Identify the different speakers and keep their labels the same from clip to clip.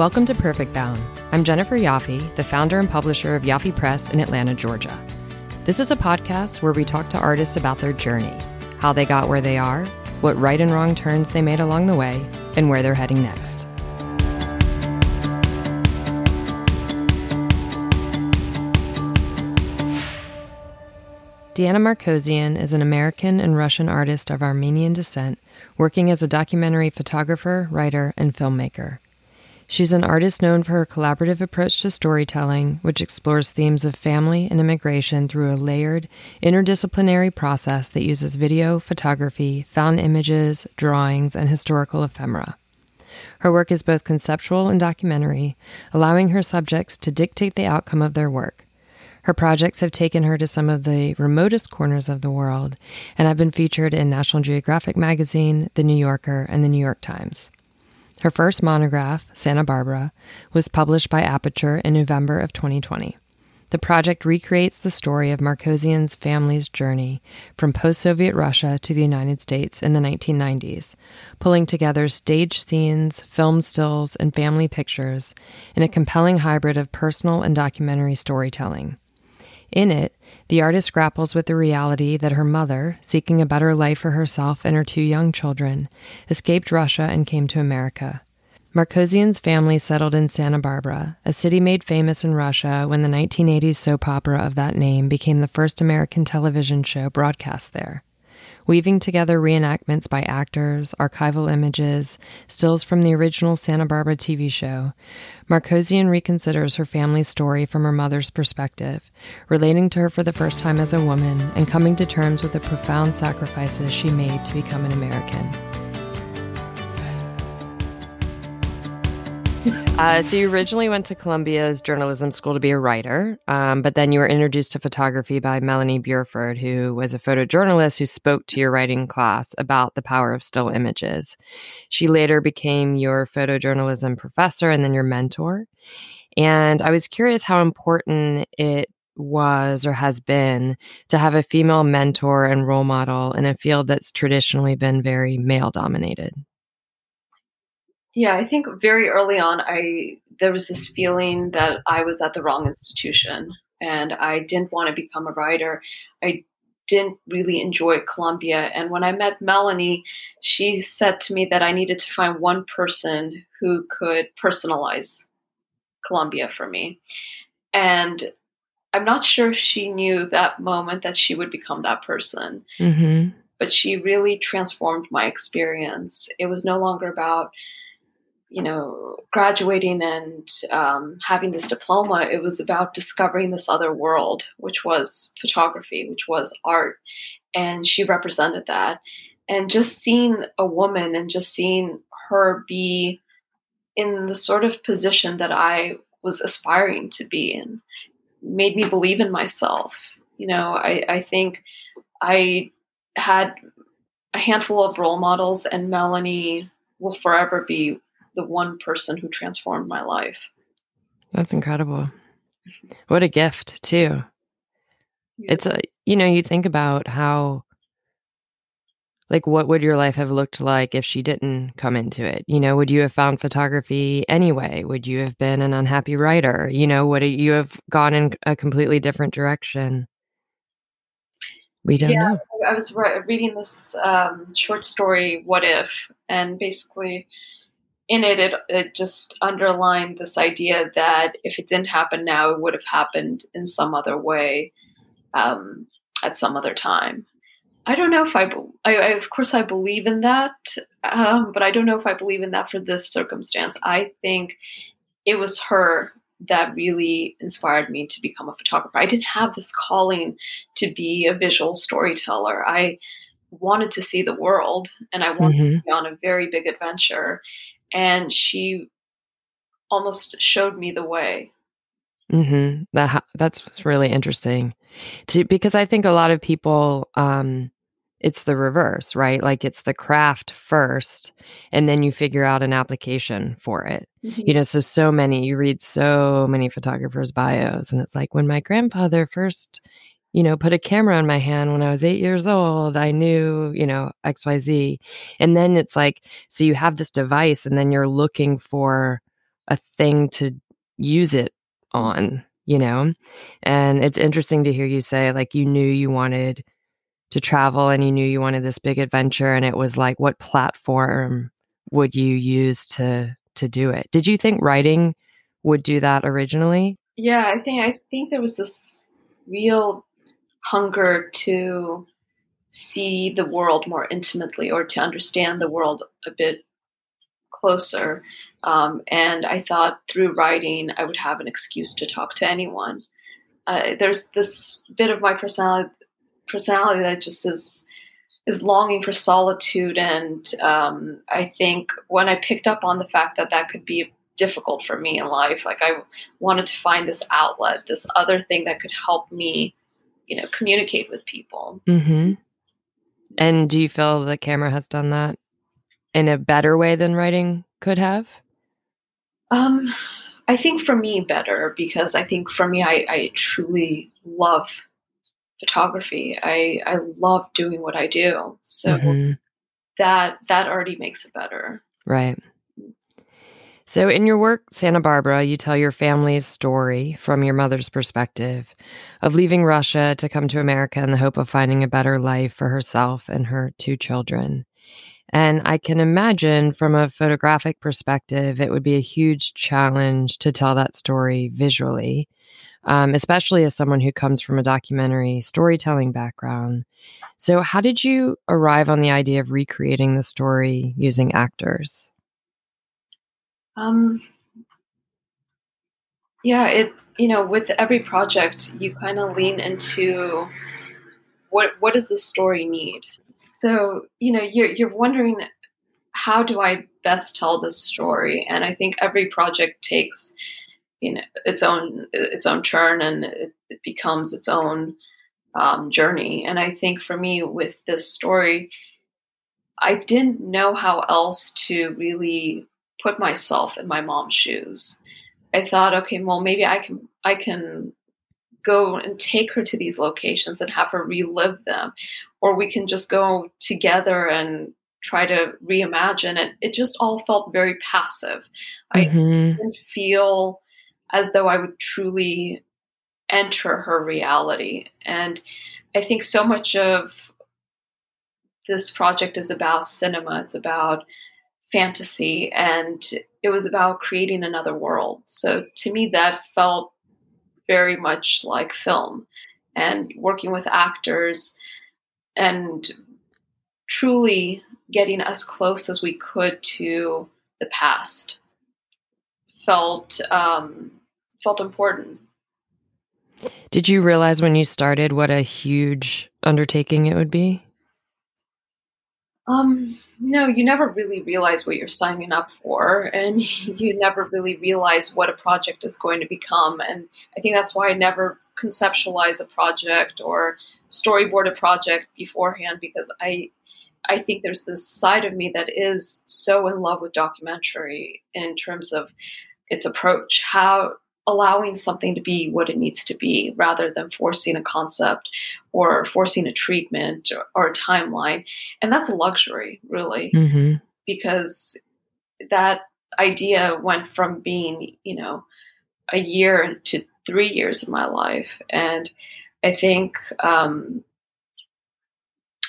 Speaker 1: Welcome to Perfect Bound. I'm Jennifer Yaffe, the founder and publisher of Yaffe Press in Atlanta, Georgia. This is a podcast where we talk to artists about their journey, how they got where they are, what right and wrong turns they made along the way, and where they're heading next. Diana Markosian is an American and Russian artist of Armenian descent, working as a documentary photographer, writer, and filmmaker. She's an artist known for her collaborative approach to storytelling, which explores themes of family and immigration through a layered, interdisciplinary process that uses video, photography, found images, drawings, and historical ephemera. Her work is both conceptual and documentary, allowing her subjects to dictate the outcome of their work. Her projects have taken her to some of the remotest corners of the world and have been featured in National Geographic magazine, The New Yorker, and The New York Times. Her first monograph, Santa Barbara, was published by Aperture in November of 2020. The project recreates the story of Markosian's family's journey from post Soviet Russia to the United States in the 1990s, pulling together stage scenes, film stills, and family pictures in a compelling hybrid of personal and documentary storytelling. In it, the artist grapples with the reality that her mother, seeking a better life for herself and her two young children, escaped Russia and came to America. Markosian's family settled in Santa Barbara, a city made famous in Russia when the 1980s soap opera of that name became the first American television show broadcast there weaving together reenactments by actors, archival images, stills from the original Santa Barbara TV show. Markosian reconsiders her family's story from her mother's perspective, relating to her for the first time as a woman and coming to terms with the profound sacrifices she made to become an American. Uh, so you originally went to Columbia's journalism school to be a writer, um, but then you were introduced to photography by Melanie Burford, who was a photojournalist who spoke to your writing class about the power of still images. She later became your photojournalism professor and then your mentor. And I was curious how important it was or has been to have a female mentor and role model in a field that's traditionally been very male dominated.
Speaker 2: Yeah, I think very early on, I there was this feeling that I was at the wrong institution, and I didn't want to become a writer. I didn't really enjoy Columbia, and when I met Melanie, she said to me that I needed to find one person who could personalize Columbia for me, and I'm not sure if she knew that moment that she would become that person. Mm-hmm. But she really transformed my experience. It was no longer about you know, graduating and um, having this diploma, it was about discovering this other world, which was photography, which was art. And she represented that. And just seeing a woman and just seeing her be in the sort of position that I was aspiring to be in made me believe in myself. You know, I, I think I had a handful of role models, and Melanie will forever be the one person who transformed my life.
Speaker 1: That's incredible. What a gift, too. Yeah. It's a, you know, you think about how, like, what would your life have looked like if she didn't come into it? You know, would you have found photography anyway? Would you have been an unhappy writer? You know, would you have gone in a completely different direction? We don't yeah, know.
Speaker 2: I was re- reading this um, short story, What If? And basically, in it, it, it just underlined this idea that if it didn't happen now, it would have happened in some other way um, at some other time. I don't know if I, I, I of course, I believe in that, um, but I don't know if I believe in that for this circumstance. I think it was her that really inspired me to become a photographer. I didn't have this calling to be a visual storyteller. I wanted to see the world and I wanted mm-hmm. to be on a very big adventure and she almost showed me the way.
Speaker 1: Mm-hmm. That that's really interesting, to, because I think a lot of people, um, it's the reverse, right? Like it's the craft first, and then you figure out an application for it. Mm-hmm. You know, so so many you read so many photographers' bios, and it's like when my grandfather first you know, put a camera in my hand when I was eight years old. I knew, you know, XYZ. And then it's like, so you have this device and then you're looking for a thing to use it on, you know? And it's interesting to hear you say, like, you knew you wanted to travel and you knew you wanted this big adventure. And it was like, what platform would you use to to do it? Did you think writing would do that originally?
Speaker 2: Yeah, I think I think there was this real hunger to see the world more intimately or to understand the world a bit closer. Um, and I thought through writing, I would have an excuse to talk to anyone. Uh, there's this bit of my personality, personality that just is is longing for solitude, and um, I think when I picked up on the fact that that could be difficult for me in life, like I wanted to find this outlet, this other thing that could help me, you know, communicate with people.
Speaker 1: Mm-hmm. And do you feel the camera has done that in a better way than writing could have?
Speaker 2: Um, I think for me, better because I think for me, I, I truly love photography. I I love doing what I do. So mm-hmm. that that already makes it better.
Speaker 1: Right. So, in your work, Santa Barbara, you tell your family's story from your mother's perspective of leaving Russia to come to America in the hope of finding a better life for herself and her two children. And I can imagine from a photographic perspective, it would be a huge challenge to tell that story visually, um, especially as someone who comes from a documentary storytelling background. So, how did you arrive on the idea of recreating the story using actors?
Speaker 2: Um, yeah, it you know with every project you kind of lean into what what does the story need. So you know you're you're wondering how do I best tell this story, and I think every project takes you know its own its own turn and it, it becomes its own um, journey. And I think for me with this story, I didn't know how else to really put myself in my mom's shoes. I thought, okay, well, maybe I can I can go and take her to these locations and have her relive them, or we can just go together and try to reimagine it. It just all felt very passive. Mm-hmm. I didn't feel as though I would truly enter her reality. And I think so much of this project is about cinema. It's about fantasy and it was about creating another world. So to me, that felt very much like film and working with actors and truly getting as close as we could to the past felt um, felt important.
Speaker 1: Did you realize when you started what a huge undertaking it would be?
Speaker 2: Um, no, you never really realize what you're signing up for, and you never really realize what a project is going to become. And I think that's why I never conceptualize a project or storyboard a project beforehand because I I think there's this side of me that is so in love with documentary in terms of its approach, how allowing something to be what it needs to be rather than forcing a concept or forcing a treatment or, or a timeline. And that's a luxury, really, mm-hmm. because that idea went from being, you know, a year to three years of my life. And I think, um,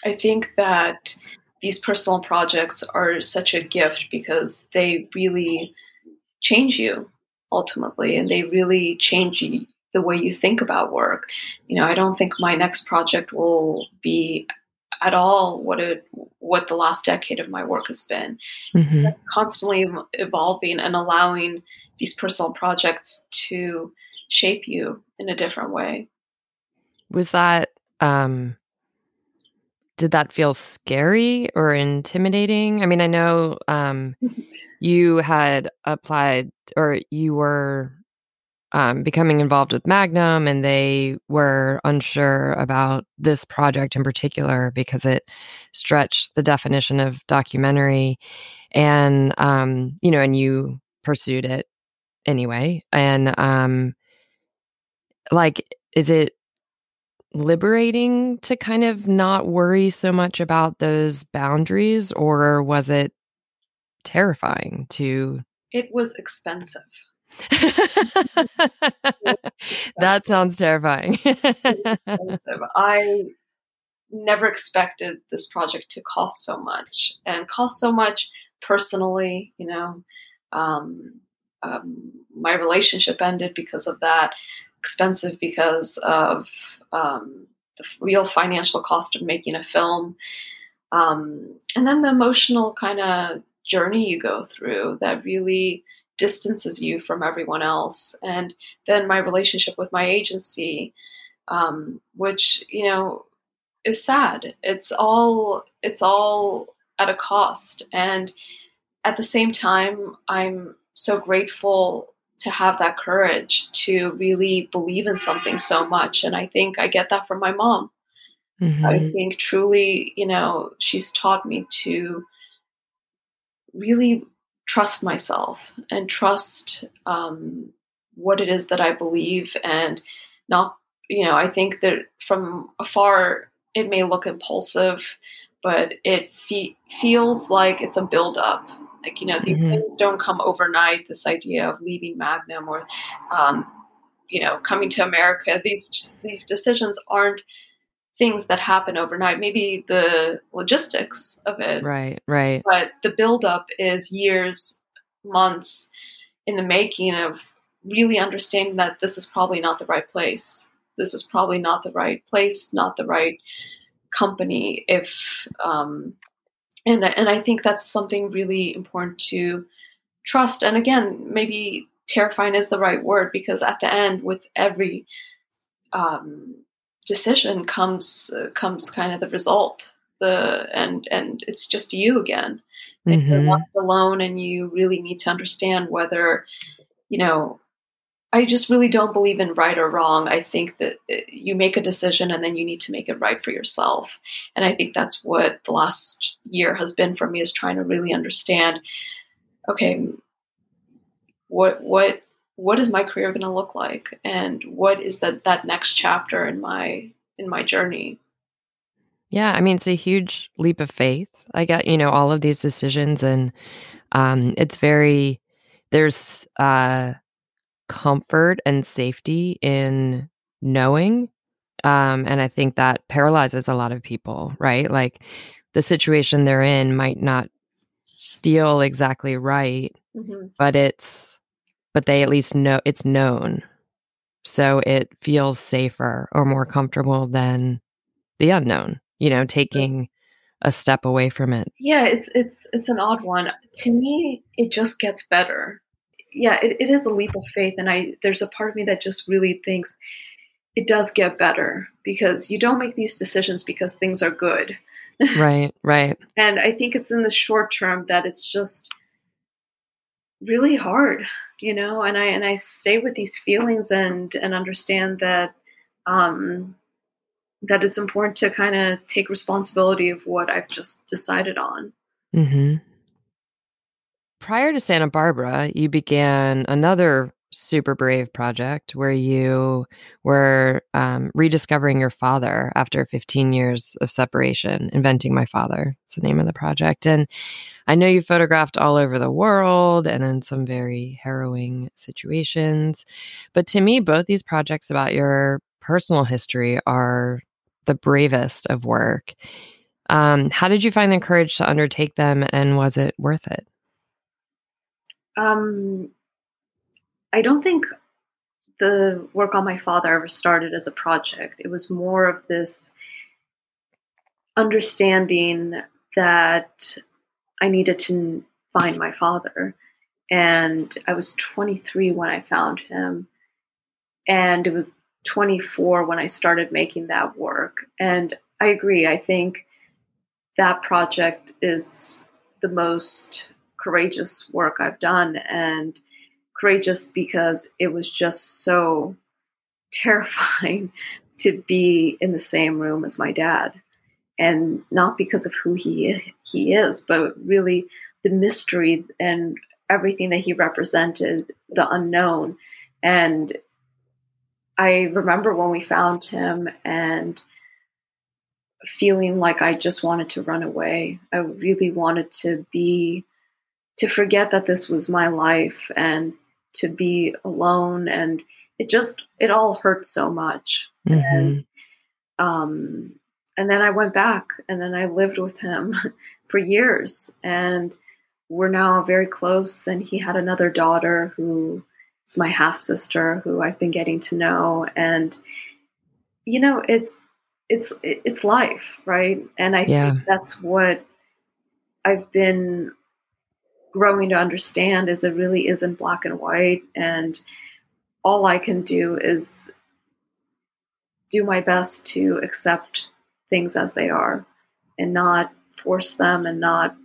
Speaker 2: I think that these personal projects are such a gift because they really change you ultimately, and they really change the way you think about work. You know, I don't think my next project will be at all what it what the last decade of my work has been. Mm-hmm. Constantly evolving and allowing these personal projects to shape you in a different way.
Speaker 1: Was that um did that feel scary or intimidating? I mean, I know um you had applied or you were um, becoming involved with Magnum, and they were unsure about this project in particular because it stretched the definition of documentary, and um, you know, and you pursued it anyway. And um, like, is it liberating to kind of not worry so much about those boundaries, or was it terrifying to
Speaker 2: It was expensive.
Speaker 1: that sounds terrifying.
Speaker 2: I never expected this project to cost so much and cost so much personally, you know. Um, um, my relationship ended because of that, expensive because of um, the real financial cost of making a film. Um, and then the emotional kind of journey you go through that really distances you from everyone else. And then my relationship with my agency, um, which, you know, is sad. It's all it's all at a cost. And at the same time, I'm so grateful to have that courage to really believe in something so much. And I think I get that from my mom. Mm-hmm. I think truly, you know, she's taught me to really trust myself and trust um, what it is that I believe and not, you know, I think that from afar it may look impulsive, but it fe- feels like it's a buildup. Like, you know, these mm-hmm. things don't come overnight. This idea of leaving Magnum or, um, you know, coming to America, these these decisions aren't things that happen overnight. Maybe the logistics of it,
Speaker 1: right, right,
Speaker 2: but the buildup is years, months in the making of really understanding that this is probably not the right place. This is probably not the right place, not the right company. If um, and and I think that's something really important to trust. And again, maybe terrifying is the right word because at the end, with every um, decision comes uh, comes kind of the result the and and it's just you again. And mm-hmm. you're left alone and you really need to understand whether you know i just really don't believe in right or wrong. I think that uh, you make a decision and then you need to make it right for yourself. And i think that's what the last year has been for me is trying to really understand okay what what what is my career going to look like? And what is that that next chapter in my in my journey?
Speaker 1: Yeah i mean it's a huge leap of faith. I get you know all of these decisions and um it's very there's uh comfort and safety in knowing um and i think that paralyzes a lot of people right? Like the situation they're in might not feel exactly right mm-hmm. but it's but they at least know it's known. So it feels safer or more comfortable than the unknown, you know, taking a step away from it.
Speaker 2: Yeah, it's it's it's an odd one. To me, it just gets better. Yeah, it, it is a leap of faith and I there's a part of me that just really thinks it does get better because you don't make these decisions because things are good.
Speaker 1: Right, right.
Speaker 2: and I think it's in the short term that it's just really hard you know and i and i stay with these feelings and and understand that um that it's important to kind of take responsibility of what i've just decided on
Speaker 1: mm-hmm. prior to santa barbara you began another super brave project where you were um, rediscovering your father after 15 years of separation inventing my father it's the name of the project and I know you photographed all over the world and in some very harrowing situations. But to me, both these projects about your personal history are the bravest of work. Um, how did you find the courage to undertake them and was it worth it?
Speaker 2: Um, I don't think the work on my father ever started as a project. It was more of this understanding that I needed to find my father. And I was 23 when I found him. And it was 24 when I started making that work. And I agree. I think that project is the most courageous work I've done. And courageous because it was just so terrifying to be in the same room as my dad and not because of who he he is, but really the mystery and everything that he represented, the unknown. And I remember when we found him and feeling like I just wanted to run away. I really wanted to be to forget that this was my life and to be alone and it just it all hurt so much mm-hmm. and um and then i went back and then i lived with him for years and we're now very close and he had another daughter who is my half sister who i've been getting to know and you know it's it's it's life right and i yeah. think that's what i've been growing to understand is it really isn't black and white and all i can do is do my best to accept things as they are and not force them and not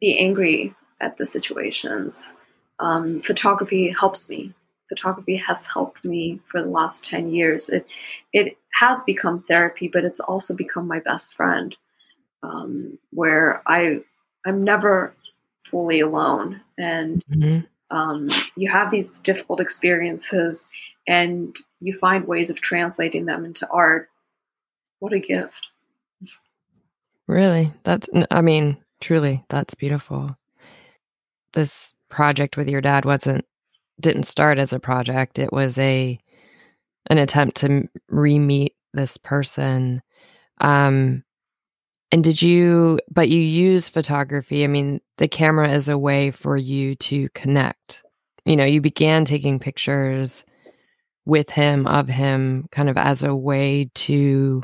Speaker 2: be angry at the situations. Um, photography helps me. Photography has helped me for the last 10 years. It, it has become therapy, but it's also become my best friend um, where I, I'm never fully alone. And mm-hmm. um, you have these difficult experiences and you find ways of translating them into art. What a gift.
Speaker 1: Really? That's, I mean, truly, that's beautiful. This project with your dad wasn't, didn't start as a project. It was a, an attempt to re meet this person. Um, and did you, but you use photography? I mean, the camera is a way for you to connect. You know, you began taking pictures with him, of him, kind of as a way to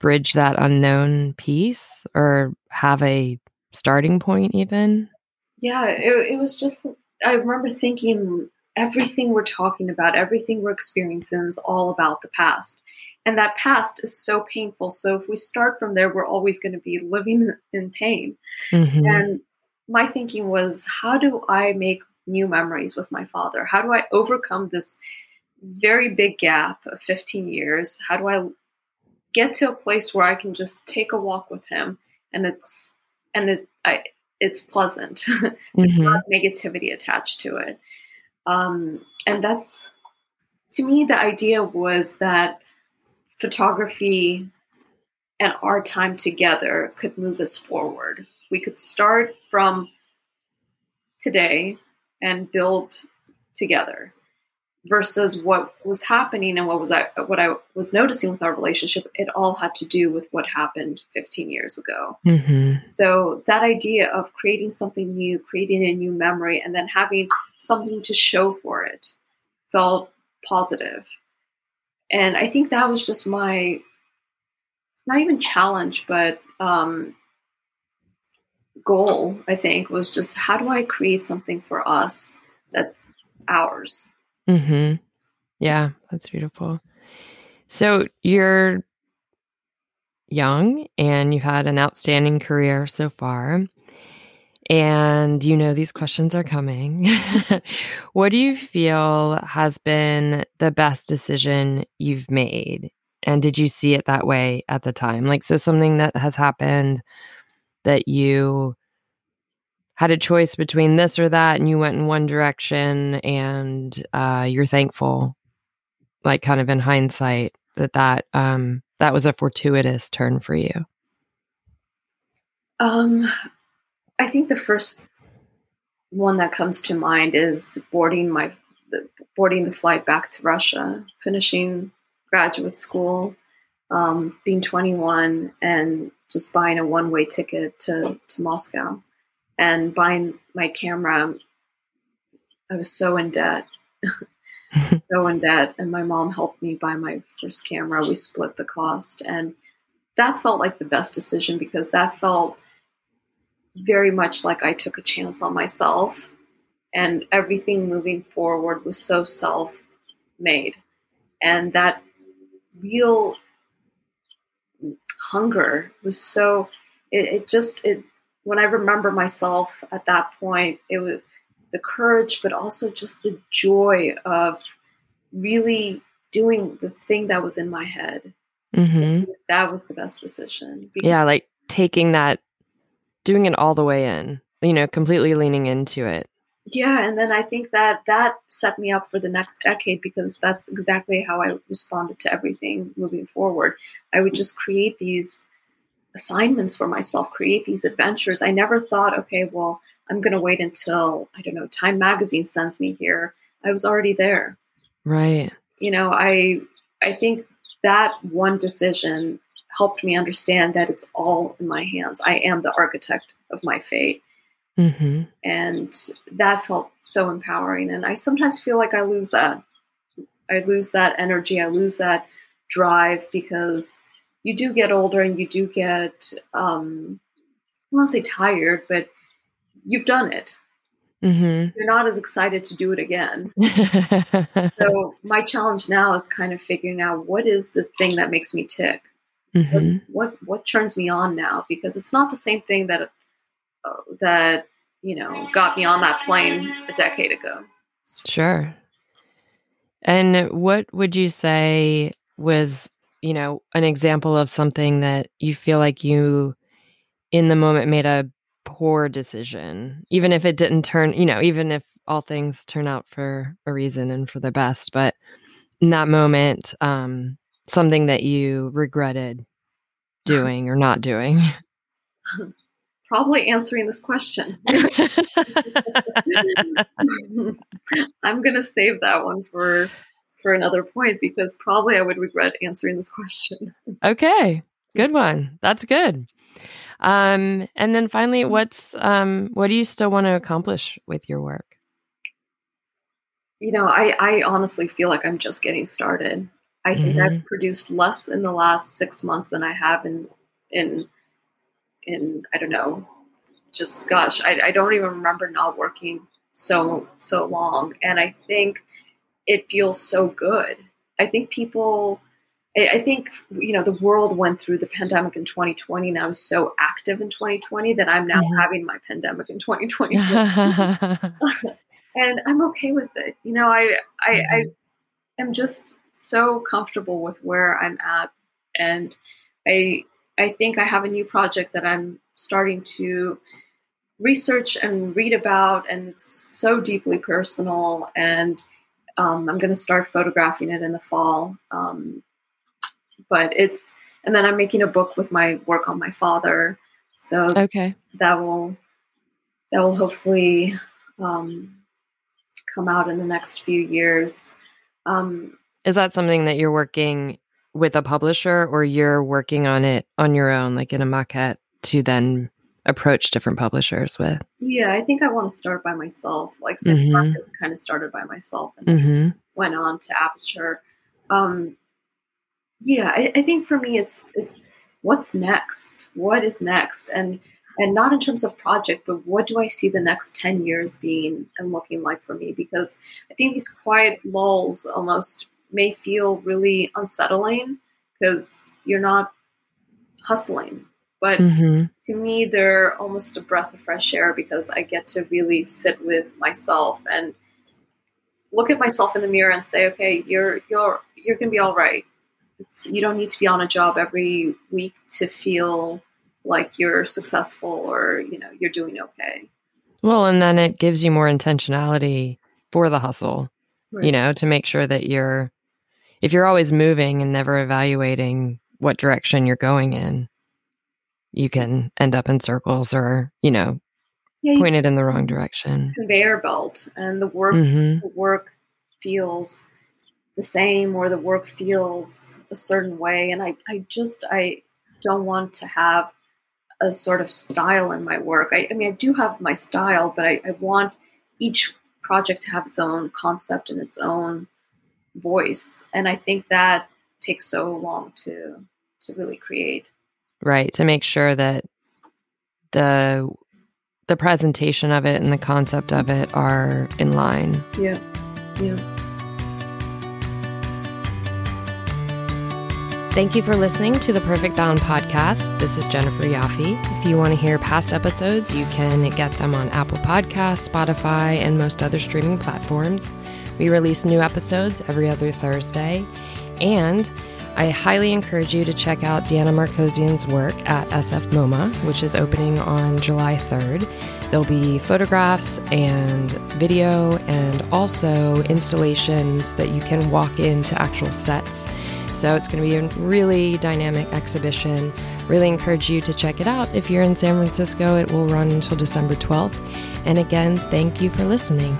Speaker 1: bridge that unknown piece or have a starting point even?
Speaker 2: Yeah, it, it was just, I remember thinking everything we're talking about, everything we're experiencing is all about the past. And that past is so painful. So if we start from there, we're always going to be living in pain. Mm-hmm. And my thinking was, how do I make new memories with my father? How do I overcome this very big gap of 15 years? How do I get to a place where I can just take a walk with him and it's and it I it's pleasant. mm-hmm. not negativity attached to it. Um, and that's to me the idea was that photography and our time together could move us forward. We could start from today and build together versus what was happening and what was I what I was noticing with our relationship, it all had to do with what happened 15 years ago. Mm-hmm. So that idea of creating something new, creating a new memory, and then having something to show for it felt positive. And I think that was just my not even challenge, but um, goal. I think was just how do I create something for us that's ours
Speaker 1: Mhm. Yeah, that's beautiful. So you're young and you've had an outstanding career so far. And you know these questions are coming. what do you feel has been the best decision you've made? And did you see it that way at the time? Like, so something that has happened that you had a choice between this or that and you went in one direction and uh, you're thankful like kind of in hindsight that that um that was a fortuitous turn for you
Speaker 2: um i think the first one that comes to mind is boarding my boarding the flight back to russia finishing graduate school um, being 21 and just buying a one-way ticket to, to moscow and buying my camera, I was so in debt. so in debt. And my mom helped me buy my first camera. We split the cost. And that felt like the best decision because that felt very much like I took a chance on myself. And everything moving forward was so self made. And that real hunger was so, it, it just, it when I remember myself at that point, it was the courage, but also just the joy of really doing the thing that was in my head. Mm-hmm. That was the best decision.
Speaker 1: yeah, like taking that, doing it all the way in, you know, completely leaning into it.
Speaker 2: Yeah, and then I think that that set me up for the next decade because that's exactly how I responded to everything moving forward. I would just create these assignments for myself, create these adventures. I never thought, okay, well, I'm going to wait until, I don't know, Time Magazine sends me here. I was already there.
Speaker 1: Right.
Speaker 2: You know, I I think that one decision helped me understand that it's all in my hands. I am the architect of my fate.
Speaker 1: Mm-hmm.
Speaker 2: And that felt so empowering. And I sometimes feel like I lose that. I lose that energy. I lose that drive because you do get older and you do get, um, I won't say tired, but you've done it.
Speaker 1: Mm-hmm.
Speaker 2: You're not as excited to do it again. so my challenge now is kind of figuring out what is the thing that makes me tick.
Speaker 1: Mm-hmm.
Speaker 2: What, what what turns me on now? Because it's not the same thing that uh, that you know got me on that plane a decade ago.
Speaker 1: Sure. And what would you say was, you know, an example of something that you feel like you in the moment made a poor decision, even if it didn't turn, you know, even if all things turn out for a reason and for the best, but in that moment, um, something that you regretted doing or not doing?
Speaker 2: Probably answering this question. I'm going to save that one for for another point because probably I would regret answering this question.
Speaker 1: okay. Good one. That's good. Um, and then finally, what's um, what do you still want to accomplish with your work?
Speaker 2: You know, I, I honestly feel like I'm just getting started. I think
Speaker 1: Mhm.
Speaker 2: I've produced less in the last six months than I have in in in I don't know, just gosh, I, I don't even remember not working so so long, and I think it feels so good. I think people, I, think you know, the world went through the pandemic in 2020, and I was so active in 2020 that I'm now having my pandemic in 2020, and I'm okay with it. You know, I I, I am just so comfortable with where I'm at, and I I think I have a new project that I'm starting to research and read about, and it's so deeply personal. And um, I'm going to start photographing it in the fall. Um, but it's and then I'm making a book with my work on my father, so
Speaker 1: okay.
Speaker 2: that will that will hopefully um, come out in the next few years. Um,
Speaker 1: Is that something that you're working with a publisher or you're working on it on your own, like in a maquette to then approach different publishers with?
Speaker 2: yeah, I think I want to start by myself. Like Six
Speaker 1: Mhm.
Speaker 2: Kind of started by myself and
Speaker 1: Mm-hmm.
Speaker 2: went on to Aperture. Um, yeah, I, I think for me, it's it's what's next. What is next, and and not in terms of project, but what do I see the next ten years being and looking like for me? Because I think these quiet lulls almost may feel really unsettling because you're not hustling, but
Speaker 1: Mm-hmm.
Speaker 2: to me they're almost a breath of fresh air because I get to really sit with myself and look at myself in the mirror and say, okay, you're you're you're gonna be all right. It's, you don't need to be on a job every week to feel like you're successful or you know you're doing okay.
Speaker 1: Well, and then it gives you more intentionality for the hustle, you know, to make sure that you're, if you're always moving and never evaluating what direction you're going in, you can end up in circles or, you know,
Speaker 2: yeah,
Speaker 1: pointed in the wrong direction.
Speaker 2: conveyor belt and the work
Speaker 1: hmm
Speaker 2: the work feels the same or the work feels a certain way. And I, I just i don't want to have a sort of style in my work. I, I mean i do have my style but I, I want each project to have its own concept and its own voice and i think that takes so long to to really create
Speaker 1: Right. To make sure that the, the presentation of it and the concept of it are in line.
Speaker 2: yeah yeah
Speaker 1: Thank you for listening to the Perfect Bound podcast. This is Jennifer Yaffe. If you want to hear past episodes, you can get them on Apple Podcasts, Spotify, and most other streaming platforms. We release new episodes every other Thursday. And I highly encourage you to check out Diana Markosian's work at SF MoMA, which is opening on July 3rd. There'll be photographs and video and also installations that you can walk into actual sets. So it's going to be a really dynamic exhibition. Really encourage you to check it out. If you're in San Francisco, it will run until December 12th. And again, thank you for listening.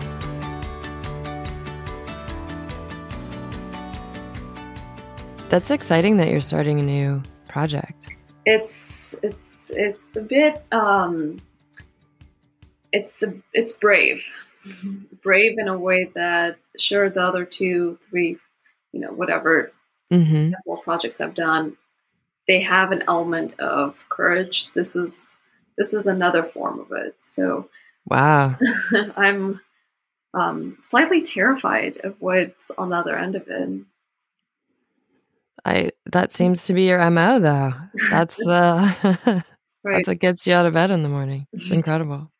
Speaker 1: That's exciting that you're starting a new project.
Speaker 2: It's it's it's a bit um it's a, it's brave. brave in a way that sure the other two, three, you know, whatever mm-hmm. more projects I've done, they have an element of courage. This is this is another form of it. So
Speaker 1: wow.
Speaker 2: I'm um, slightly terrified of what's on the other end of it.
Speaker 1: I that seems to be your mo though. That's uh right. that's what gets you out of bed in the morning. It's incredible.